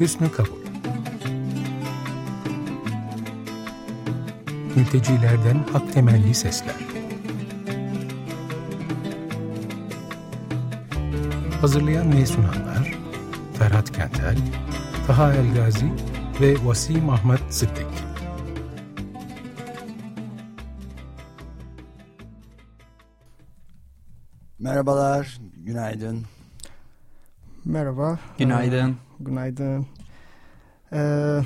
Hüsnü Kabul Mültecilerden hak temelli sesler Hazırlayan ve sunanlar Ferhat Kentel, Taha Elgazi ve Vasim Ahmet Sıddık Merhabalar, günaydın. Merhaba. Günaydın. Günaydın. Ee,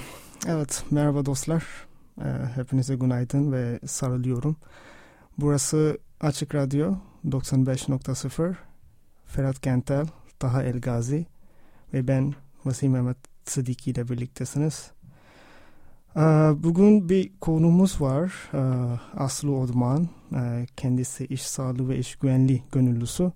evet, merhaba dostlar. Ee, hepinize günaydın ve sarılıyorum. Burası Açık Radyo 95.0. Ferhat Kentel, Taha Elgazi ve ben Vasim Mehmet Sıdiki ile birliktesiniz. Ee, bugün bir konumuz var. Ee, Aslı Odman, ee, kendisi iş sağlığı ve iş güvenliği gönüllüsü.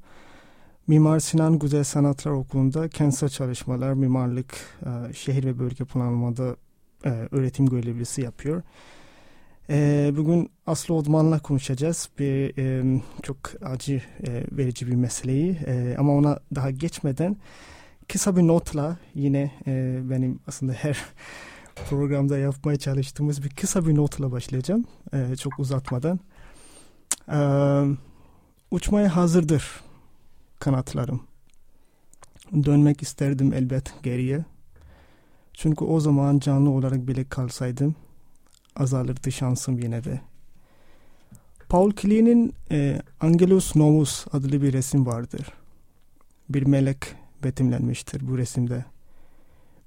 Mimar Sinan Güzel Sanatlar Okulu'nda kentsel çalışmalar, mimarlık, e, şehir ve bölge planlamada e, öğretim görevlisi yapıyor. E, bugün Aslı Odman'la konuşacağız. Bir çok acı verici bir meseleyi ama ona daha geçmeden kısa bir notla yine benim aslında her programda yapmaya çalıştığımız bir kısa bir notla başlayacağım. çok uzatmadan. uçmaya hazırdır kanatlarım. Dönmek isterdim elbet geriye. Çünkü o zaman canlı olarak bile kalsaydım azalırdı şansım yine de. Paul Klee'nin e, Angelus Novus adlı bir resim vardır. Bir melek betimlenmiştir bu resimde.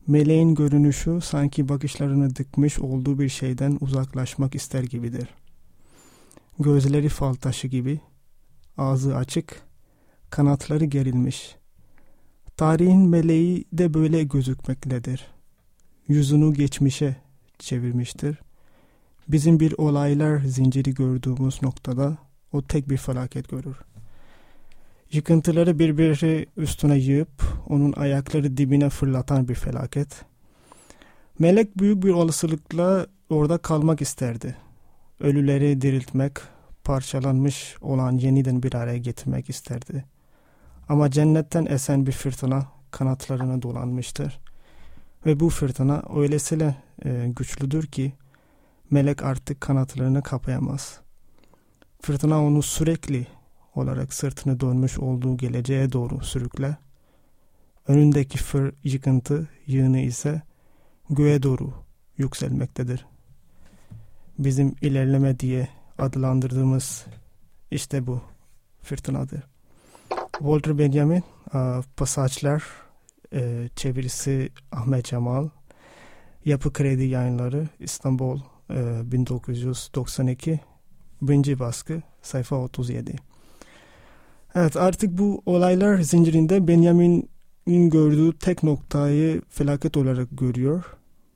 Meleğin görünüşü sanki bakışlarını dikmiş olduğu bir şeyden uzaklaşmak ister gibidir. Gözleri fal taşı gibi, ağzı açık, kanatları gerilmiş. Tarihin meleği de böyle gözükmektedir. Yüzünü geçmişe çevirmiştir. Bizim bir olaylar zinciri gördüğümüz noktada o tek bir felaket görür. Yıkıntıları birbiri üstüne yığıp onun ayakları dibine fırlatan bir felaket. Melek büyük bir olasılıkla orada kalmak isterdi. Ölüleri diriltmek, parçalanmış olan yeniden bir araya getirmek isterdi. Ama cennetten esen bir fırtına kanatlarına dolanmıştır. Ve bu fırtına öylesine e, güçlüdür ki melek artık kanatlarını kapayamaz. Fırtına onu sürekli olarak sırtını dönmüş olduğu geleceğe doğru sürükler. Önündeki fır yıkıntı yığını ise göğe doğru yükselmektedir. Bizim ilerleme diye adlandırdığımız işte bu fırtınadır. Walter Benjamin, Pasaçlar, e, çevirisi Ahmet Cemal, Yapı Kredi Yayınları, İstanbul, 1992, e, birinci baskı, sayfa 37. Evet artık bu olaylar zincirinde Benjamin'in gördüğü tek noktayı felaket olarak görüyor.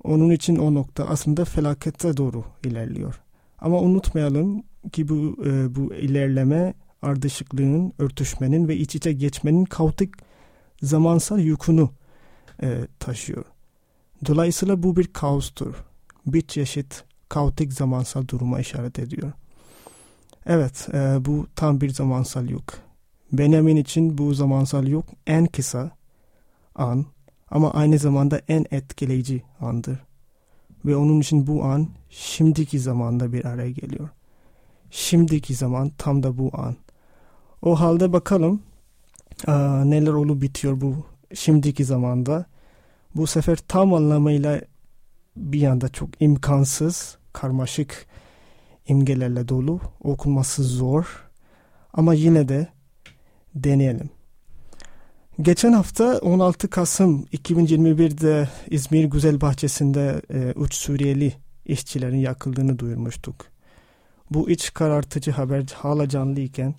Onun için o nokta aslında felakete doğru ilerliyor. Ama unutmayalım ki bu e, bu ilerleme ardışıklığın, örtüşmenin ve iç içe geçmenin kaotik zamansal yükünü e, taşıyor. Dolayısıyla bu bir kaostur. Bir çeşit kaotik zamansal duruma işaret ediyor. Evet, e, bu tam bir zamansal yük. Benjamin için bu zamansal yük en kısa an ama aynı zamanda en etkileyici andır. Ve onun için bu an şimdiki zamanda bir araya geliyor. Şimdiki zaman tam da bu an. O halde bakalım aa, neler olup bitiyor bu şimdiki zamanda. Bu sefer tam anlamıyla bir yanda çok imkansız, karmaşık imgelerle dolu, okunması zor ama yine de deneyelim. Geçen hafta 16 Kasım 2021'de İzmir Güzel Bahçesi'nde e, üç Suriyeli işçilerin yakıldığını duyurmuştuk. Bu iç karartıcı haber hala canlı iken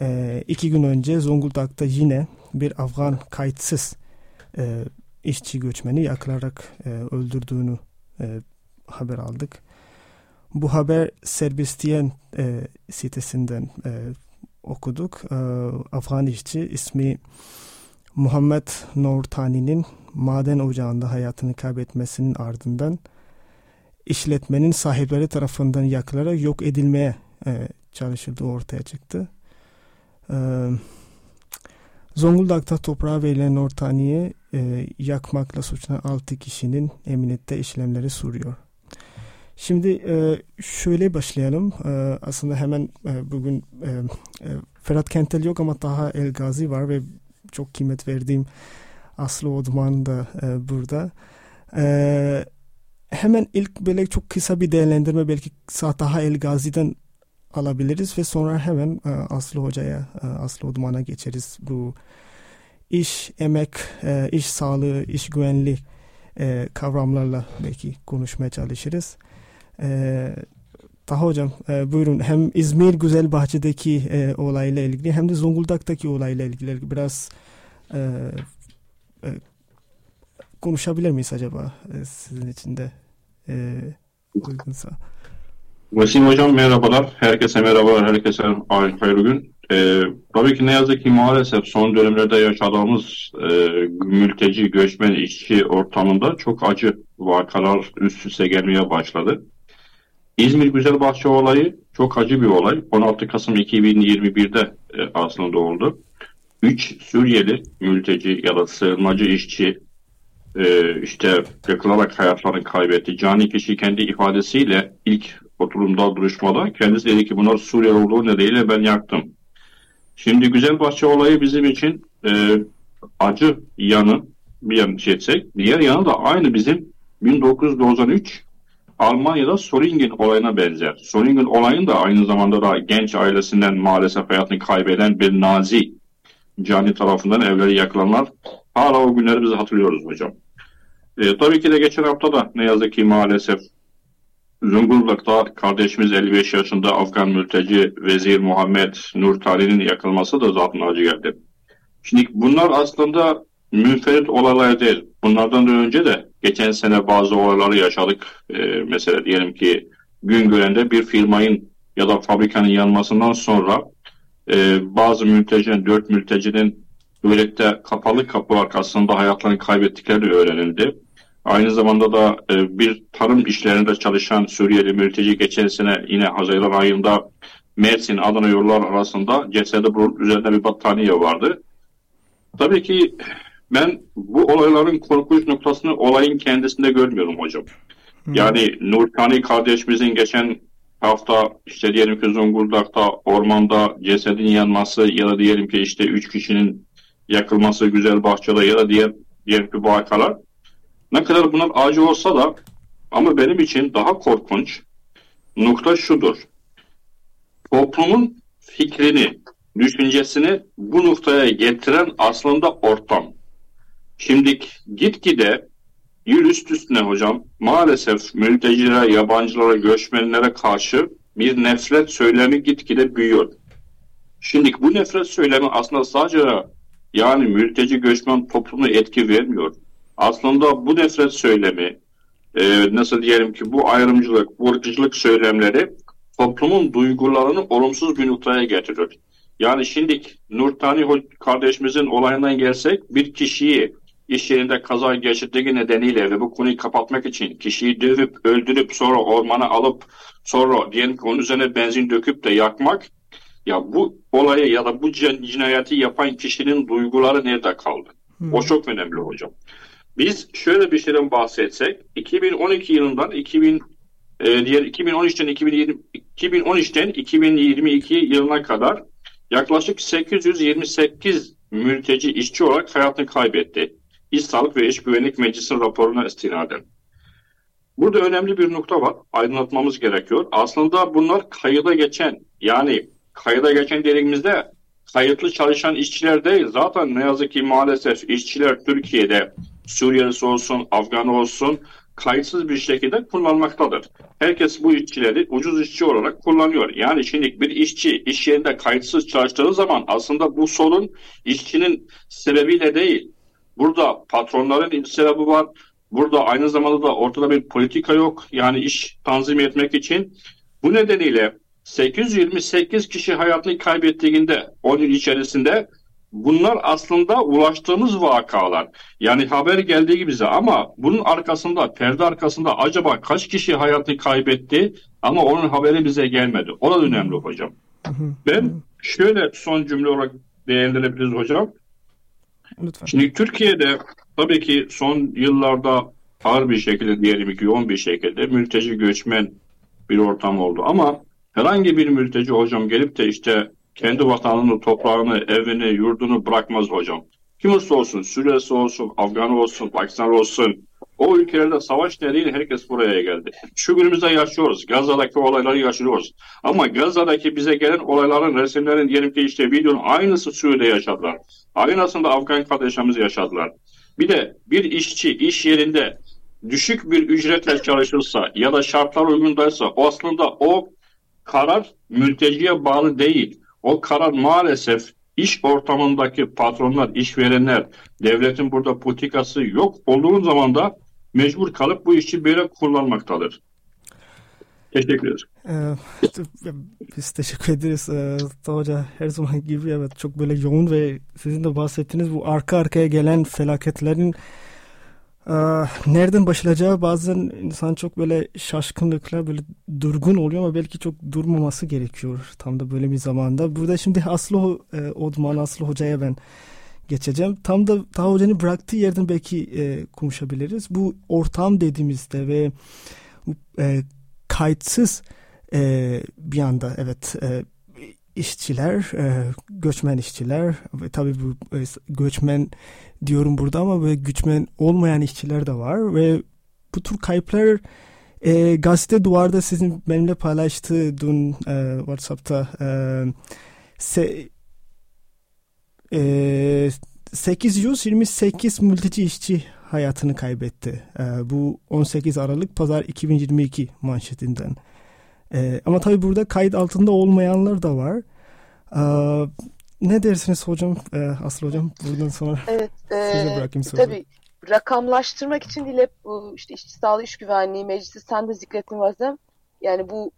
e, iki gün önce Zonguldak'ta yine bir Afgan kayıtsız e, işçi göçmeni yakılarak e, öldürdüğünü e, haber aldık. Bu haber Serbistiyen e, sitesinden e, okuduk. E, Afgan işçi ismi Muhammed Nortani'nin maden ocağında hayatını kaybetmesinin ardından işletmenin sahipleri tarafından yakılarak yok edilmeye e, çalışıldığı ortaya çıktı. E, Zonguldak'ta toprağa verilen Nortani'ye e, yakmakla suçlanan 6 kişinin emniyette işlemleri sürüyor. Şimdi e, şöyle başlayalım. E, aslında hemen bugün Ferhat Kentel yok ama Taha El Gazi var ve çok kıymet verdiğim Aslı Odman da burada. Hemen ilk böyle çok kısa bir değerlendirme belki Taha El Gazi'den alabiliriz ve sonra hemen e, Aslı Hoca'ya, e, Aslı Odman'a geçeriz. Bu iş, emek, e, iş sağlığı, iş güvenliği kavramlarla belki konuşmaya çalışırız. Taha Hocam buyurun hem İzmir Güzelbahçe'deki e, olayla ilgili hem de Zonguldak'taki olayla ilgili biraz konuşabilir miyiz acaba sizin için de uygunsa? Vasim Hocam merhabalar. Herkese merhabalar. Herkese hayırlı gün. Ee, tabii ki ne yazık ki maalesef son dönemlerde yaşadığımız e, mülteci, göçmen, işçi ortamında çok acı vakalar üst üste gelmeye başladı. İzmir Güzelbahçe olayı çok acı bir olay. 16 Kasım 2021'de e, aslında oldu. 3 Suriyeli mülteci ya da sığınmacı işçi e, işte yakılarak hayatlarını kaybetti. Cani kişi kendi ifadesiyle ilk oturumda duruşmada kendisi dedi ki bunlar Suriyeli olduğu nedeniyle ben yaktım. Şimdi Güzelbahçe olayı bizim için e, acı yanı bir yan geçsek, diğer yanı da aynı bizim 1993 Almanya'da Solingen olayına benzer. Solingen olayın da aynı zamanda da genç ailesinden maalesef hayatını kaybeden bir Nazi cani tarafından evleri yakılanlar hala o günleri bizi hatırlıyoruz hocam. E, tabii ki de geçen hafta da ne yazık ki maalesef Zonguldak'ta kardeşimiz 55 yaşında Afgan mülteci Vezir Muhammed Nur Tali'nin yakılması da zaten acı geldi. Şimdi bunlar aslında münferit olaylar değil. Bunlardan da önce de geçen sene bazı olayları yaşadık. Ee, mesela diyelim ki Güngören'de bir firmayın ya da fabrikanın yanmasından sonra e, bazı mültecinin, dört mültecinin böylelikle kapalı kapı arkasında hayatlarını kaybettikleri öğrenildi. Aynı zamanda da e, bir tarım işlerinde çalışan Suriyeli mülteci geçen sene yine Haziran ayında Mersin Adana yollar arasında cesedi bulunup üzerinde bir battaniye vardı. Tabii ki ben bu olayların korkunç noktasını olayın kendisinde görmüyorum hocam. Hmm. Yani Nurkani kardeşimizin geçen hafta işte diyelim ki Zonguldak'ta ormanda cesedin yanması ya da diyelim ki işte üç kişinin yakılması güzel bahçede ya da diğer diğer bir vakalar ne kadar bunlar acı olsa da ama benim için daha korkunç nokta şudur. Toplumun fikrini, düşüncesini bu noktaya getiren aslında ortam. Şimdi gitgide yıl üst üstüne hocam maalesef mültecilere, yabancılara, göçmenlere karşı bir nefret söylemi gitgide büyüyor. Şimdi bu nefret söylemi aslında sadece yani mülteci göçmen toplumu etki vermiyor aslında bu nefret söylemi, e, nasıl diyelim ki bu ayrımcılık, bu ırkçılık söylemleri toplumun duygularını olumsuz bir noktaya getiriyor. Yani şimdi Nurtani kardeşimizin olayından gelsek bir kişiyi iş yerinde kaza geçirdiği nedeniyle ve bu konuyu kapatmak için kişiyi dövüp öldürüp sonra ormana alıp sonra diyelim ki onun üzerine benzin döküp de yakmak ya bu olayı ya da bu cinayeti yapan kişinin duyguları nerede kaldı? Hmm. O çok önemli hocam. Biz şöyle bir şeyden bahsetsek 2012 yılından 2000 e, diğer 2013'ten 2020 2013'ten 2022 yılına kadar yaklaşık 828 mülteci işçi olarak hayatını kaybetti. İş Sağlık ve İş Güvenlik Meclisi'nin raporuna istinaden. Burada önemli bir nokta var. Aydınlatmamız gerekiyor. Aslında bunlar kayıda geçen yani kayıda geçen dediğimizde kayıtlı çalışan işçiler değil. Zaten ne yazık ki maalesef işçiler Türkiye'de Suriyelisi olsun, Afgan olsun kayıtsız bir şekilde kullanmaktadır. Herkes bu işçileri ucuz işçi olarak kullanıyor. Yani şimdi bir işçi iş yerinde kayıtsız çalıştığı zaman aslında bu sorun işçinin sebebiyle değil. Burada patronların sebebi var. Burada aynı zamanda da ortada bir politika yok. Yani iş tanzim etmek için. Bu nedeniyle 828 kişi hayatını kaybettiğinde 10 yıl içerisinde bunlar aslında ulaştığımız vakalar. Yani haber geldiği bize ama bunun arkasında, perde arkasında acaba kaç kişi hayatını kaybetti ama onun haberi bize gelmedi. O da önemli hocam. Ben şöyle son cümle olarak değerlendirebiliriz hocam. Lütfen. Şimdi Türkiye'de Tabii ki son yıllarda ağır bir şekilde diyelim ki yoğun bir şekilde mülteci göçmen bir ortam oldu. Ama herhangi bir mülteci hocam gelip de işte kendi vatanını, toprağını, evini, yurdunu bırakmaz hocam. Kim olursa olsun, Suriye'si olsun, Afgan olsun, Pakistan olsun, o ülkelerde savaş nedeniyle herkes buraya geldi. Şu günümüzde yaşıyoruz. Gazze'deki olayları yaşıyoruz. Ama Gazze'deki bize gelen olayların, resimlerin diyelim ki işte videonun aynısı Suriye'de yaşadılar. Aynısını da Afgan kardeşlerimiz yaşadılar. Bir de bir işçi iş yerinde düşük bir ücretle çalışırsa ya da şartlar uygundaysa o aslında o karar mülteciye bağlı değil. O karar maalesef iş ortamındaki patronlar, işverenler, devletin burada politikası yok olduğu zaman da mecbur kalıp bu işçi böyle kullanmaktadır. Teşekkür ederiz. Ee, biz teşekkür ederiz. Ee, Hoca her zaman gibi evet çok böyle yoğun ve sizin de bahsettiğiniz bu arka arkaya gelen felaketlerin nereden başlayacağı bazen insan çok böyle şaşkınlıkla böyle durgun oluyor ama belki çok durmaması gerekiyor tam da böyle bir zamanda. Burada şimdi Aslı e, Odman Aslı Hoca'ya ben geçeceğim. Tam da Taha Hoca'nın bıraktığı yerden belki e, konuşabiliriz. Bu ortam dediğimizde ve e, kayıtsız e, bir anda evet e, işçiler, e, göçmen işçiler ve tabii bu e, göçmen diyorum burada ama böyle göçmen olmayan işçiler de var ve bu tür kayıplar e, gazete duvarda sizin benimle paylaştığı dün e, WhatsApp'ta e, se, e, 828 mülteci işçi hayatını kaybetti. E, bu 18 Aralık Pazar 2022 manşetinden. E, ama tabii burada kayıt altında olmayanlar da var. E, ne dersiniz hocam, e, Aslı hocam? Buradan sonra evet, e, size bırakayım sözü. Tabii rakamlaştırmak için değil hep işte işçi sağlığı iş güvenliği meclisi sen de zikrettin Vazem. Yani bu,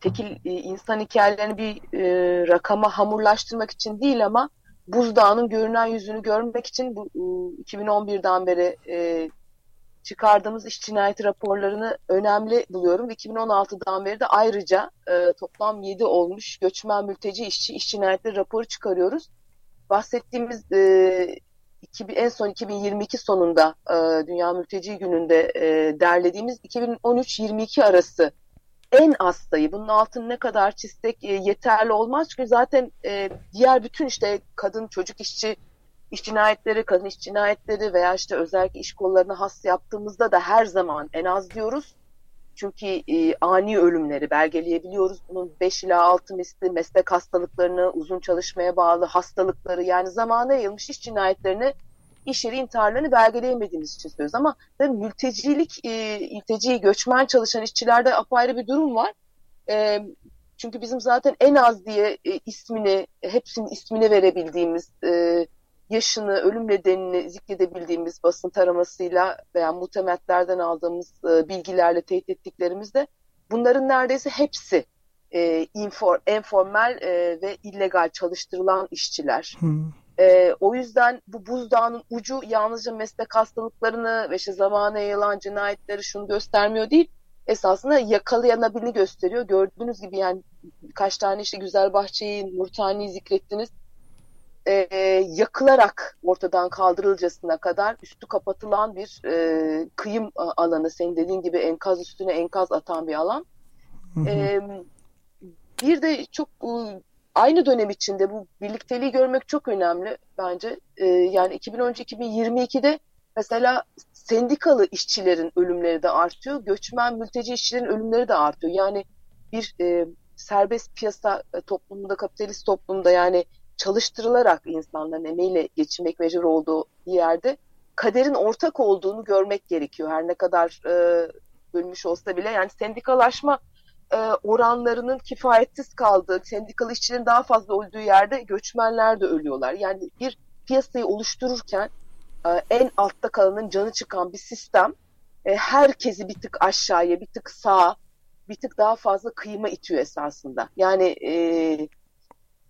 tekil e, insan hikayelerini bir e, rakama hamurlaştırmak için değil ama buzdağının görünen yüzünü görmek için bu 2011'den beri e, çıkardığımız iş cinayeti raporlarını önemli buluyorum. 2016'dan beri de ayrıca e, toplam 7 olmuş göçmen mülteci işçi iş cinayetleri raporu çıkarıyoruz. Bahsettiğimiz e, 2000, en son 2022 sonunda e, Dünya Mülteci Günü'nde e, derlediğimiz 2013-22 arası en az sayı. Bunun altını ne kadar çizsek e, yeterli olmaz. Çünkü zaten e, diğer bütün işte kadın, çocuk işçi, iş cinayetleri, kadın iş cinayetleri veya işte özellikle iş kollarına has yaptığımızda da her zaman en az diyoruz. Çünkü e, ani ölümleri belgeleyebiliyoruz. Bunun 5 ila 6 misli meslek hastalıklarını, uzun çalışmaya bağlı hastalıkları yani zamana yayılmış iş cinayetlerini iş yeri intiharlarını belgeleyemediğimiz için söylüyoruz. Ama tabii mültecilik, e, mülteci, göçmen çalışan işçilerde apayrı bir durum var. E, çünkü bizim zaten en az diye e, ismini, hepsinin ismini verebildiğimiz, e, yaşını, ölüm nedenini zikredebildiğimiz basın taramasıyla veya muhtemetlerden aldığımız e, bilgilerle teyit ettiklerimizde bunların neredeyse hepsi e, infor, informal e, ve illegal çalıştırılan işçiler. Hmm. E, o yüzden bu buzdağının ucu yalnızca meslek hastalıklarını ve işte zamana yayılan cinayetleri şunu göstermiyor değil. Esasında yakalayanabildiğini gösteriyor. Gördüğünüz gibi yani birkaç tane işte Güzel Bahçe'yi, Nurtani'yi zikrettiniz. E, yakılarak ortadan kaldırılcasına kadar üstü kapatılan bir e, kıyım alanı. Senin dediğin gibi enkaz üstüne enkaz atan bir alan. Hı hı. E, bir de çok aynı dönem içinde bu birlikteliği görmek çok önemli bence. E, yani 2010-2022'de mesela sendikalı işçilerin ölümleri de artıyor. Göçmen mülteci işçilerin ölümleri de artıyor. Yani bir e, serbest piyasa e, toplumunda, kapitalist toplumda yani çalıştırılarak insanların emeğiyle geçinmek mecbur olduğu bir yerde kaderin ortak olduğunu görmek gerekiyor. Her ne kadar e, bölmüş olsa bile yani sendikalaşma e, oranlarının kifayetsiz kaldığı, sendikalı işçilerin daha fazla öldüğü yerde göçmenler de ölüyorlar. Yani bir piyasayı oluştururken e, en altta kalanın canı çıkan bir sistem e, herkesi bir tık aşağıya, bir tık sağa, bir tık daha fazla kıyıma itiyor esasında. Yani e,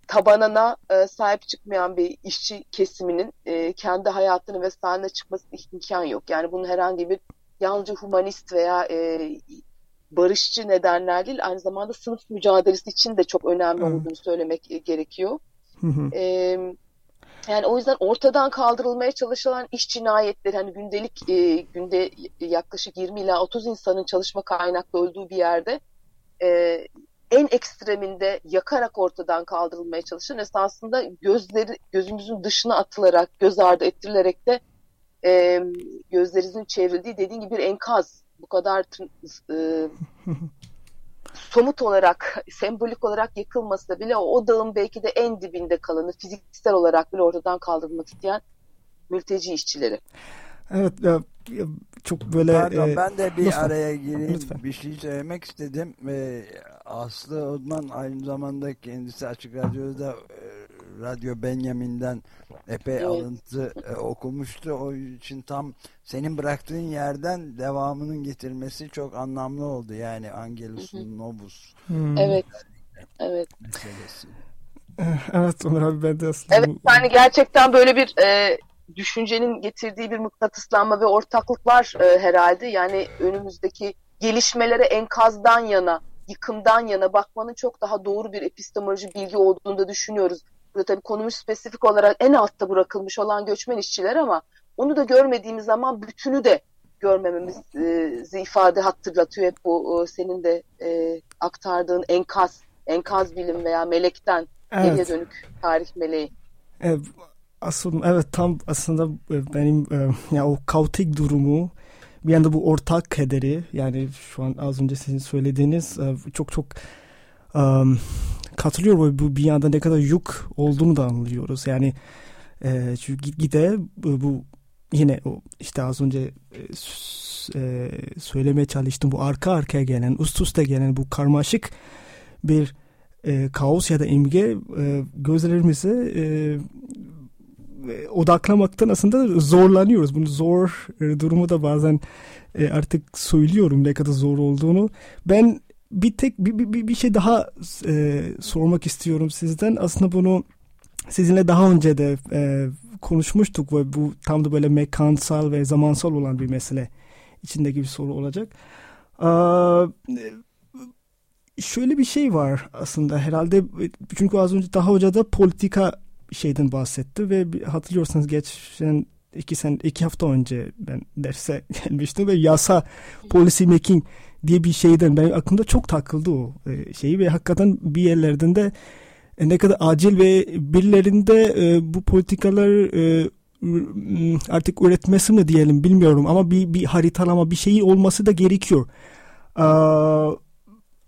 tabanına e, sahip çıkmayan bir işçi kesiminin e, kendi hayatını ve sahne çıkması imkan yok. Yani bunun herhangi bir yalnızca humanist veya e, barışçı nedenler değil aynı zamanda sınıf mücadelesi için de çok önemli evet. olduğunu söylemek gerekiyor. Hı hı. E, Yani o yüzden ortadan kaldırılmaya çalışılan iş cinayetleri hani gündelik e, günde yaklaşık 20 ila 30 insanın çalışma kaynaklı öldüğü bir yerde e, en ekstreminde yakarak ortadan kaldırılmaya çalışan esasında gözleri gözümüzün dışına atılarak göz ardı ettirilerek de e, gözlerinizin çevrildiği dediğin gibi bir enkaz bu kadar e, somut olarak, sembolik olarak yıkılmasa bile o dağın belki de en dibinde kalanı fiziksel olarak bile ortadan kaldırmak isteyen mülteci işçileri. Evet ya, çok böyle... Pardon e, ben de bir lütfen. araya gireyim Lütfen. bir şey söylemek istedim. Ee, Aslı Odman aynı zamanda kendisi Açık Radyo'da e, Radyo Benjamin'den epey Evet. alıntı e, okumuştu. O için tam senin bıraktığın yerden devamının getirmesi çok anlamlı oldu. Yani Angelus. Novus Hmm. Evet. Evet. meselesi. Evet Ömer abi ben de aslında... Evet yani gerçekten böyle bir e, düşüncenin getirdiği bir mıknatıslanma ve ortaklık var e, herhalde. Yani önümüzdeki gelişmelere enkazdan yana, yıkımdan yana bakmanın çok daha doğru bir epistemoloji bilgi olduğunu da düşünüyoruz. Burada tabii konumuz spesifik olarak en altta bırakılmış olan göçmen işçiler ama onu da görmediğimiz zaman bütünü de görmememizi ifade hatırlatıyor. Hep bu e, senin de e, aktardığın enkaz, enkaz bilim veya melekten geriye Evet. dönük tarih meleği. Evet, asıl evet tam aslında e, benim e, ya o kaotik durumu bir yanda bu ortak kederi yani şu an az önce sizin söylediğiniz e, çok çok um, katılıyor ve bu bir yanda ne kadar yük olduğunu da anlıyoruz. Yani e, çünkü gitgide bu, bu yine o işte az önce e, e, söylemeye çalıştım bu arka arkaya gelen üst üste gelen bu karmaşık bir e, kaos ya da imge e, gözlerimize e, e, odaklamaktan aslında zorlanıyoruz. Bunu zor e, durumu da bazen e, artık söylüyorum ne kadar zor olduğunu. Ben bir tek bir, bir, bir şey daha e, sormak istiyorum sizden. Aslında bunu sizinle daha önce de e, konuşmuştuk ve bu tam da böyle mekansal ve zamansal olan bir mesele içindeki bir soru olacak. Aa, şöyle bir şey var aslında herhalde çünkü az önce daha hoca da politika şeyden bahsetti ve hatırlıyorsanız geçen iki sen iki hafta önce ben derse gelmiştim ve yasa policy making diye bir şeyden benim aklımda çok takıldı o e, şeyi ve hakikaten bir yerlerden de e, ne kadar acil ve birilerinde e, bu politikalar artık üretmesi mi diyelim bilmiyorum ama bir, bir haritalama bir şeyi olması da gerekiyor.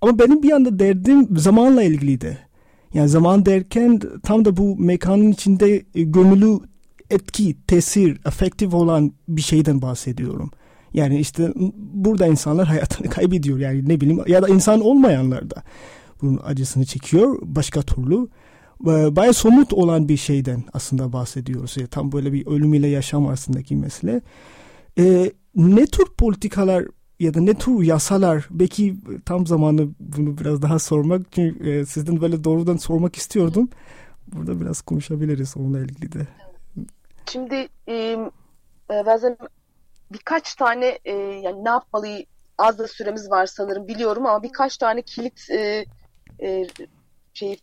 Ama benim bir anda derdim zamanla ilgiliydi. Yani zaman derken tam da bu mekanın içinde e, gömülü etki, tesir, efektif olan bir şeyden bahsediyorum. Yani işte burada insanlar hayatını kaybediyor. Yani ne bileyim ya da insan olmayanlar da bunun acısını çekiyor başka türlü. Ve Bayağı somut olan bir şeyden aslında bahsediyoruz. Yani tam böyle bir ölüm ile yaşam arasındaki mesele. Ee, ne tür politikalar ya da ne tür yasalar belki tam zamanı bunu biraz daha sormak çünkü e, sizden böyle doğrudan sormak istiyordum. Burada biraz konuşabiliriz onunla ilgili de. Şimdi e, bazen birkaç tane e, yani ne yapmalıyı az da süremiz var sanırım biliyorum ama birkaç tane kilit e, e, şey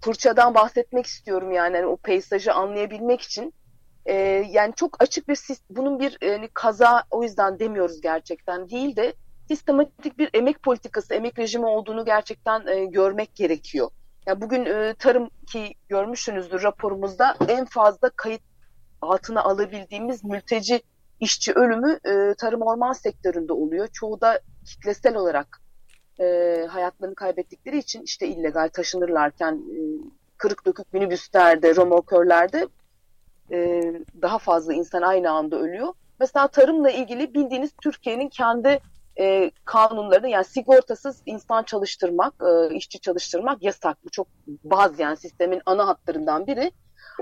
fırçadan bahsetmek istiyorum yani, yani o peyzajı anlayabilmek için. E, yani çok açık bir bunun bir e, kaza o yüzden demiyoruz gerçekten değil de sistematik bir emek politikası, emek rejimi olduğunu gerçekten e, görmek gerekiyor. Yani bugün e, tarım ki görmüşsünüzdür raporumuzda en fazla kayıt altına alabildiğimiz mülteci işçi ölümü e, tarım orman sektöründe oluyor. Çoğu da kitlesel olarak e, hayatlarını kaybettikleri için işte illegal taşınırlarken e, kırık dökük minibüslerde, romorkörlerde e, daha fazla insan aynı anda ölüyor. Mesela tarımla ilgili bildiğiniz Türkiye'nin kendi e, kanunlarını yani sigortasız insan çalıştırmak, e, işçi çalıştırmak yasak. Bu çok baz yani sistemin ana hatlarından biri.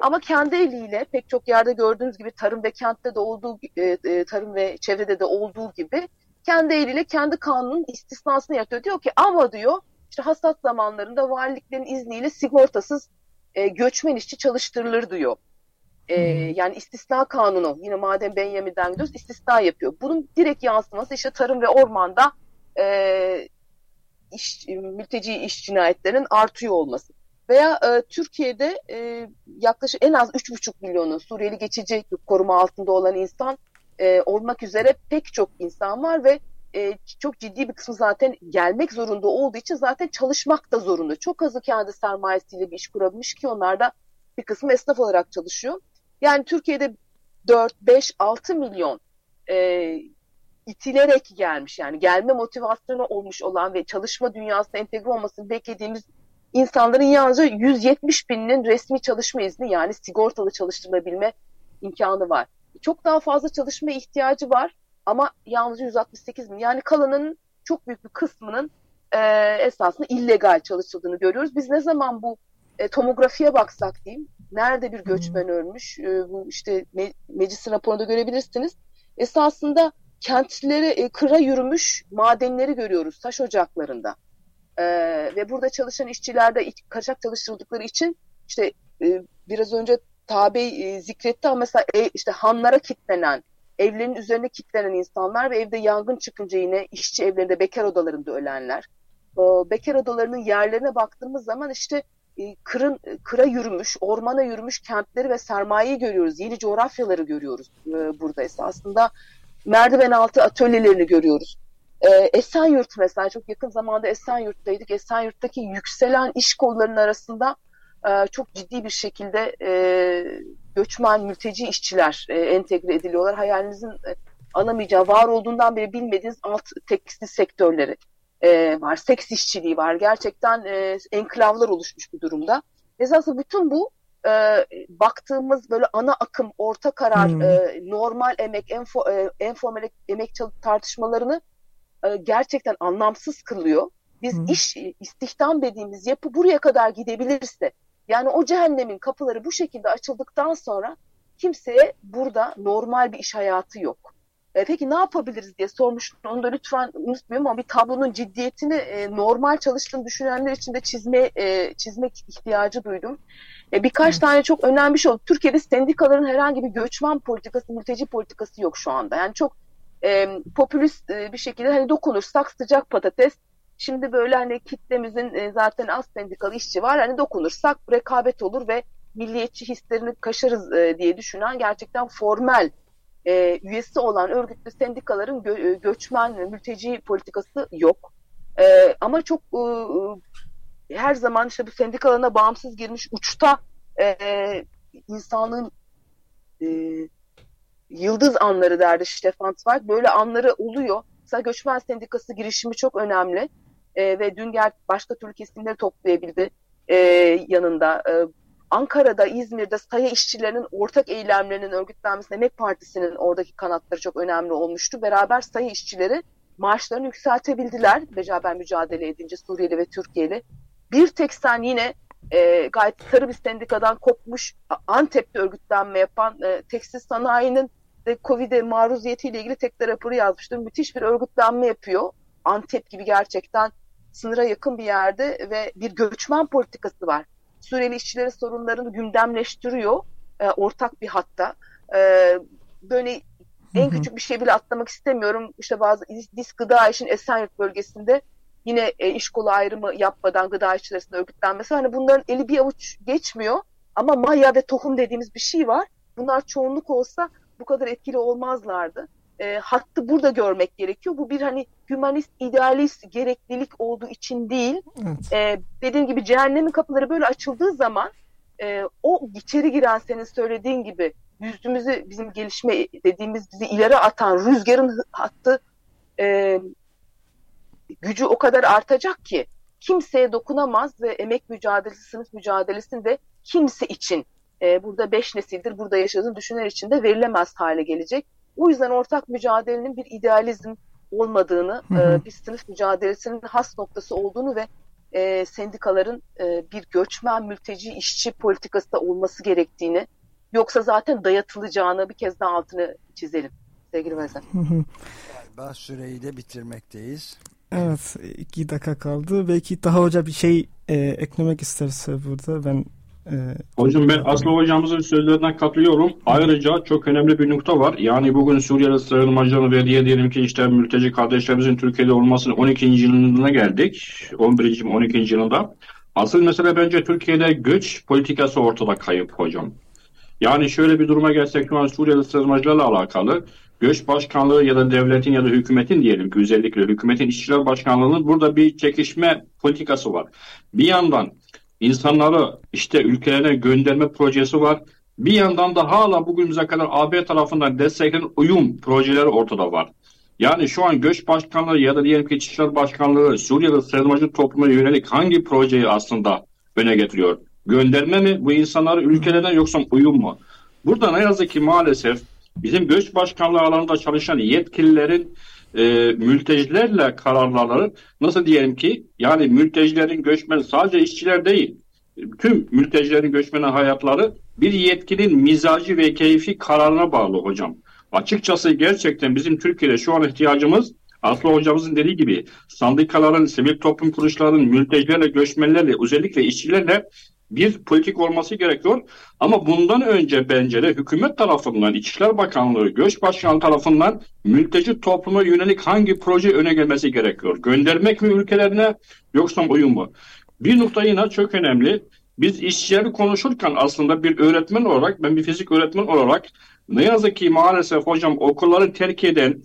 Ama kendi eliyle pek çok yerde gördüğünüz gibi tarım ve kentte de olduğu e, e, tarım ve çevrede de olduğu gibi kendi eliyle kendi kanunun istisnasını yapıyor. Diyor ki ama diyor işte hasat zamanlarında valiliklerin izniyle sigortasız e, göçmen işçi çalıştırılır diyor. E, yani istisna kanunu yine madem Benjamin'den gidiyoruz istisna yapıyor. Bunun direkt yansıması işte tarım ve ormanda e, iş, mülteci iş cinayetlerinin artıyor olması. Veya e, Türkiye'de e, yaklaşık en az 3,5 milyonu Suriyeli geçici koruma altında olan insan e, olmak üzere pek çok insan var ve e, çok ciddi bir kısmı zaten gelmek zorunda olduğu için zaten çalışmak da zorunda. Çok azı kendi sermayesiyle bir iş kurabilmiş ki onlar da bir kısmı esnaf olarak çalışıyor. Yani Türkiye'de 4, 5, 6 milyon e, itilerek gelmiş yani gelme motivasyonu olmuş olan ve çalışma dünyasına entegre olmasını beklediğimiz insanların yalnızca 170 binin resmi çalışma izni yani sigortalı çalıştırılabilme imkanı var. Çok daha fazla çalışma ihtiyacı var ama yalnızca 168 bin. Yani kalanın çok büyük bir kısmının e, esasında illegal çalışıldığını görüyoruz. Biz ne zaman bu e, tomografiye baksak diyeyim, nerede bir göçmen hmm. ölmüş, e, bu işte me meclisin raporunda görebilirsiniz. Esasında kentlere e, kıra yürümüş madenleri görüyoruz taş ocaklarında. E, ve burada çalışan işçiler de kaçak çalıştırıldıkları için işte e, biraz önce tabi e, zikretti ama mesela e, işte hanlara kitlenen, evlerin üzerine kitlenen insanlar ve evde yangın çıkınca yine işçi evlerinde bekar odalarında ölenler. O bekar odalarının yerlerine baktığımız zaman işte e, kırın kıra yürümüş, ormana yürümüş kentleri ve sermayeyi görüyoruz. Yeni coğrafyaları görüyoruz e, burada esasında. Merdiven altı atölyelerini görüyoruz. E, Esenyurt mesela çok yakın zamanda Esenyurt'taydık. Esenyurt'taki yükselen iş kollarının arasında e, çok ciddi bir şekilde e, göçmen, mülteci işçiler e, entegre ediliyorlar. Hayalinizin e, alamayacağı, var olduğundan beri bilmediğiniz alt tekstil sektörleri e, var. Seks işçiliği var. Gerçekten e, enklavlar oluşmuş bir durumda. Esasında bütün bu e, baktığımız böyle ana akım, orta karar, hmm. e, normal emek, enfo, e, informal emek tartışmalarını e, gerçekten anlamsız kılıyor. Biz hmm. iş, istihdam dediğimiz yapı buraya kadar gidebilirse, yani o cehennemin kapıları bu şekilde açıldıktan sonra kimseye burada normal bir iş hayatı yok. E, peki ne yapabiliriz diye sormuştum. Onu da lütfen unutmayayım ama bir tablonun ciddiyetini e, normal çalıştığını düşünenler için de çizme, e, çizmek ihtiyacı duydum. E, birkaç evet. tane çok önemli bir şey oldu. Türkiye'de sendikaların herhangi bir göçmen politikası, mülteci politikası yok şu anda. Yani çok e, popülist e, bir şekilde hani dokunursak sıcak patates. Şimdi böyle hani kitlemizin e, zaten az sendikalı işçi var. Hani dokunursak rekabet olur ve milliyetçi hislerini kaşırız e, diye düşünen gerçekten formel e, üyesi olan örgütlü sendikaların gö e, göçmen mülteci politikası yok. E, ama çok e, e, her zaman işte bu sendikalarına bağımsız girmiş uçta e, insanlığın e, yıldız anları derdi Stefan Zweig. Böyle anları oluyor. Mesela göçmen sendikası girişimi çok önemli. E, ve dün gel başka türlü kesimleri toplayabildi e, yanında. E, Ankara'da, İzmir'de sayı işçilerinin ortak eylemlerinin örgütlenmesinde Emek Partisi'nin oradaki kanatları çok önemli olmuştu. Beraber sayı işçileri maaşlarını yükseltebildiler beraber mücadele edince Suriyeli ve Türkiye'li. Bir tek sen yine e, gayet sarı bir sendikadan kopmuş Antep'te örgütlenme yapan e, tekstil sanayinin de Covid'e maruziyetiyle ilgili tek de raporu yazmıştım. Müthiş bir örgütlenme yapıyor. Antep gibi gerçekten sınıra yakın bir yerde ve bir göçmen politikası var. Suriyeli işçilerin sorunlarını gündemleştiriyor e, ortak bir hatta. E, böyle en küçük bir şey bile atlamak istemiyorum. İşte bazı Disk Gıda İş'in Esenyurt bölgesinde yine e, iş kolu ayrımı yapmadan gıda işçileri arasında örgütlenmesi. Hani bunların eli bir avuç geçmiyor ama maya ve tohum dediğimiz bir şey var. Bunlar çoğunluk olsa bu kadar etkili olmazlardı e, hattı burada görmek gerekiyor. Bu bir hani humanist, idealist gereklilik olduğu için değil. Evet. E, dediğim gibi cehennemin kapıları böyle açıldığı zaman e, o içeri giren senin söylediğin gibi yüzümüzü bizim gelişme dediğimiz bizi ileri atan rüzgarın hattı e, gücü o kadar artacak ki kimseye dokunamaz ve emek mücadelesi, sınıf mücadelesinde kimse için e, burada beş nesildir burada yaşadığını düşünen için de verilemez hale gelecek. O yüzden ortak mücadelenin bir idealizm olmadığını, hı hı. E, bir sınıf mücadelesinin has noktası olduğunu ve e, sendikaların e, bir göçmen, mülteci, işçi politikası da olması gerektiğini, yoksa zaten dayatılacağını bir kez daha altını çizelim sevgili Vezer. Galiba süreyi de bitirmekteyiz. Evet, iki dakika kaldı. Belki daha hoca bir şey e, eklemek isterse burada ben ee, Hocam ben Aslı hocamızın sözlerinden katılıyorum. Ayrıca çok önemli bir nokta var. Yani bugün Suriyeli sığınmacıların ve diye diyelim ki işte mülteci kardeşlerimizin Türkiye'de olmasının 12. yılına geldik. 11. 12. yılında. Asıl mesele bence Türkiye'de göç politikası ortada kayıp hocam. Yani şöyle bir duruma gelsek şu an Suriyeli sığınmacılarla alakalı göç başkanlığı ya da devletin ya da hükümetin diyelim ki özellikle hükümetin işçiler başkanlığının burada bir çekişme politikası var. Bir yandan insanları işte ülkelerine gönderme projesi var. Bir yandan da hala bugünümüze kadar AB tarafından desteklenen uyum projeleri ortada var. Yani şu an göç başkanlığı ya da diyelim ki İçişleri Başkanlığı Suriye'de sığınmacı topluma yönelik hangi projeyi aslında öne getiriyor? Gönderme mi bu insanları ülkelerden yoksa uyum mu? Burada ne yazık ki maalesef bizim göç başkanlığı alanında çalışan yetkililerin e, mültecilerle kararları nasıl diyelim ki yani mültecilerin göçmeni sadece işçiler değil tüm mültecilerin göçmeni hayatları bir yetkinin mizacı ve keyfi kararına bağlı hocam. Açıkçası gerçekten bizim Türkiye'de şu an ihtiyacımız Aslı hocamızın dediği gibi sandikaların, sivil toplum kuruluşlarının, mültecilerle, göçmenlerle, özellikle işçilerle bir politik olması gerekiyor. Ama bundan önce bence de hükümet tarafından, İçişler Bakanlığı, Göç Başkanı tarafından mülteci topluma yönelik hangi proje öne gelmesi gerekiyor? Göndermek mi ülkelerine yoksa uyum mu? Bir nokta yine çok önemli. Biz işçileri konuşurken aslında bir öğretmen olarak, ben bir fizik öğretmen olarak ne yazık ki maalesef hocam okulları terk eden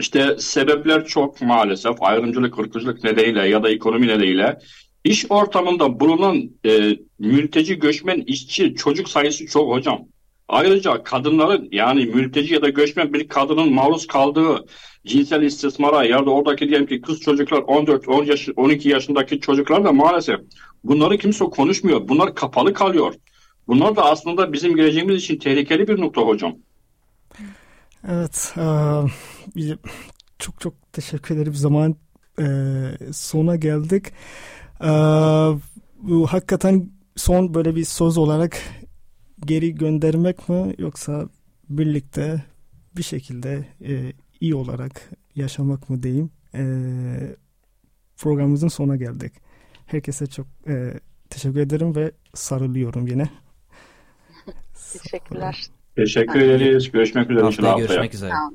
işte sebepler çok maalesef ayrımcılık, ırkçılık nedeniyle ya da ekonomi nedeniyle iş ortamında bulunan e, mülteci, göçmen, işçi, çocuk sayısı çok hocam. Ayrıca kadınların yani mülteci ya da göçmen bir kadının maruz kaldığı cinsel istismara ya da oradaki diyelim ki kız çocuklar 14 10 yaş 12 yaşındaki çocuklar da maalesef bunları kimse konuşmuyor. Bunlar kapalı kalıyor. Bunlar da aslında bizim geleceğimiz için tehlikeli bir nokta hocam. Evet. E, çok çok teşekkür ederim. Zaman e, sona geldik. E, bu hakikaten son böyle bir söz olarak geri göndermek mi yoksa birlikte bir şekilde e, iyi olarak yaşamak mı diyeyim. E, programımızın sona geldik. Herkese çok e, teşekkür ederim ve sarılıyorum yine. Teşekkürler. Teşekkür ederiz. Görüşmek üzere. Haftaya görüşmek üzere. Tamam.